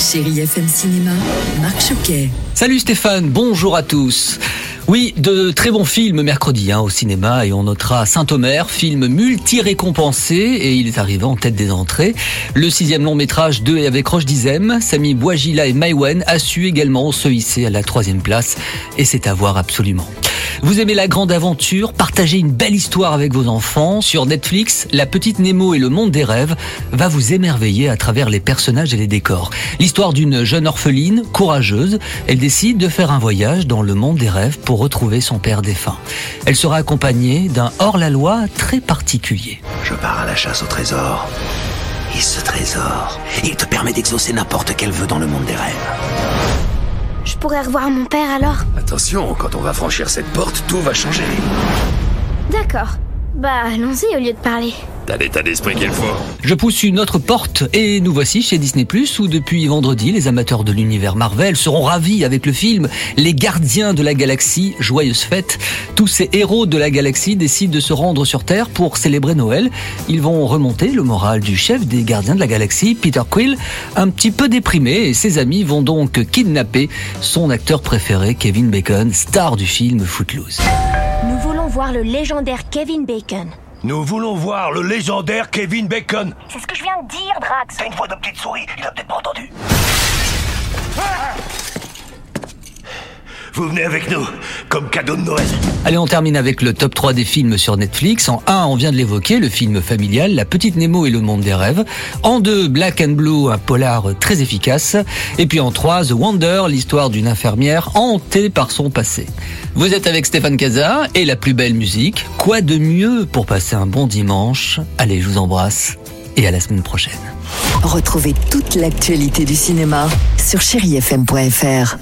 Chérie FM Cinéma, Marc Choquet. Salut Stéphane, bonjour à tous. Oui, de très bons films mercredi hein, au cinéma et on notera Saint-Omer, film multi-récompensé et il est arrivé en tête des entrées. Le sixième long métrage de et avec Roche Dizem, Sami Bouagila et Maïwen a su également se hisser à la troisième place et c'est à voir absolument. Vous aimez la grande aventure, partagez une belle histoire avec vos enfants. Sur Netflix, La Petite Nemo et le Monde des Rêves va vous émerveiller à travers les personnages et les décors. L'histoire d'une jeune orpheline, courageuse, elle décide de faire un voyage dans le monde des rêves pour retrouver son père défunt. Elle sera accompagnée d'un hors-la-loi très particulier. Je pars à la chasse au trésor. Et ce trésor, il te permet d'exaucer n'importe quel vœu dans le monde des rêves. Je pourrais revoir mon père alors Attention, quand on va franchir cette porte, tout va changer. D'accord. Bah, allons-y au lieu de parler. T'as l'état d'esprit qu'il faut. Je pousse une autre porte et nous voici chez Disney ⁇ où depuis vendredi, les amateurs de l'univers Marvel seront ravis avec le film Les Gardiens de la Galaxie, joyeuse fête. Tous ces héros de la galaxie décident de se rendre sur Terre pour célébrer Noël. Ils vont remonter le moral du chef des Gardiens de la Galaxie, Peter Quill, un petit peu déprimé et ses amis vont donc kidnapper son acteur préféré, Kevin Bacon, star du film Footloose. Nous voulons voir le légendaire Kevin Bacon. Nous voulons voir le légendaire Kevin Bacon. C'est ce que je viens de dire, Drax. T'as une voix de petite souris, il a peut-être pas entendu. Vous venez avec nous, comme cadeau de Noël. Allez, on termine avec le top 3 des films sur Netflix. En 1, on vient de l'évoquer, le film familial, La Petite Nemo et le Monde des Rêves. En 2, Black and Blue, un polar très efficace. Et puis en 3, The Wonder, l'histoire d'une infirmière hantée par son passé. Vous êtes avec Stéphane Casa et la plus belle musique. Quoi de mieux pour passer un bon dimanche? Allez, je vous embrasse et à la semaine prochaine. Retrouvez toute l'actualité du cinéma sur chérifm.fr.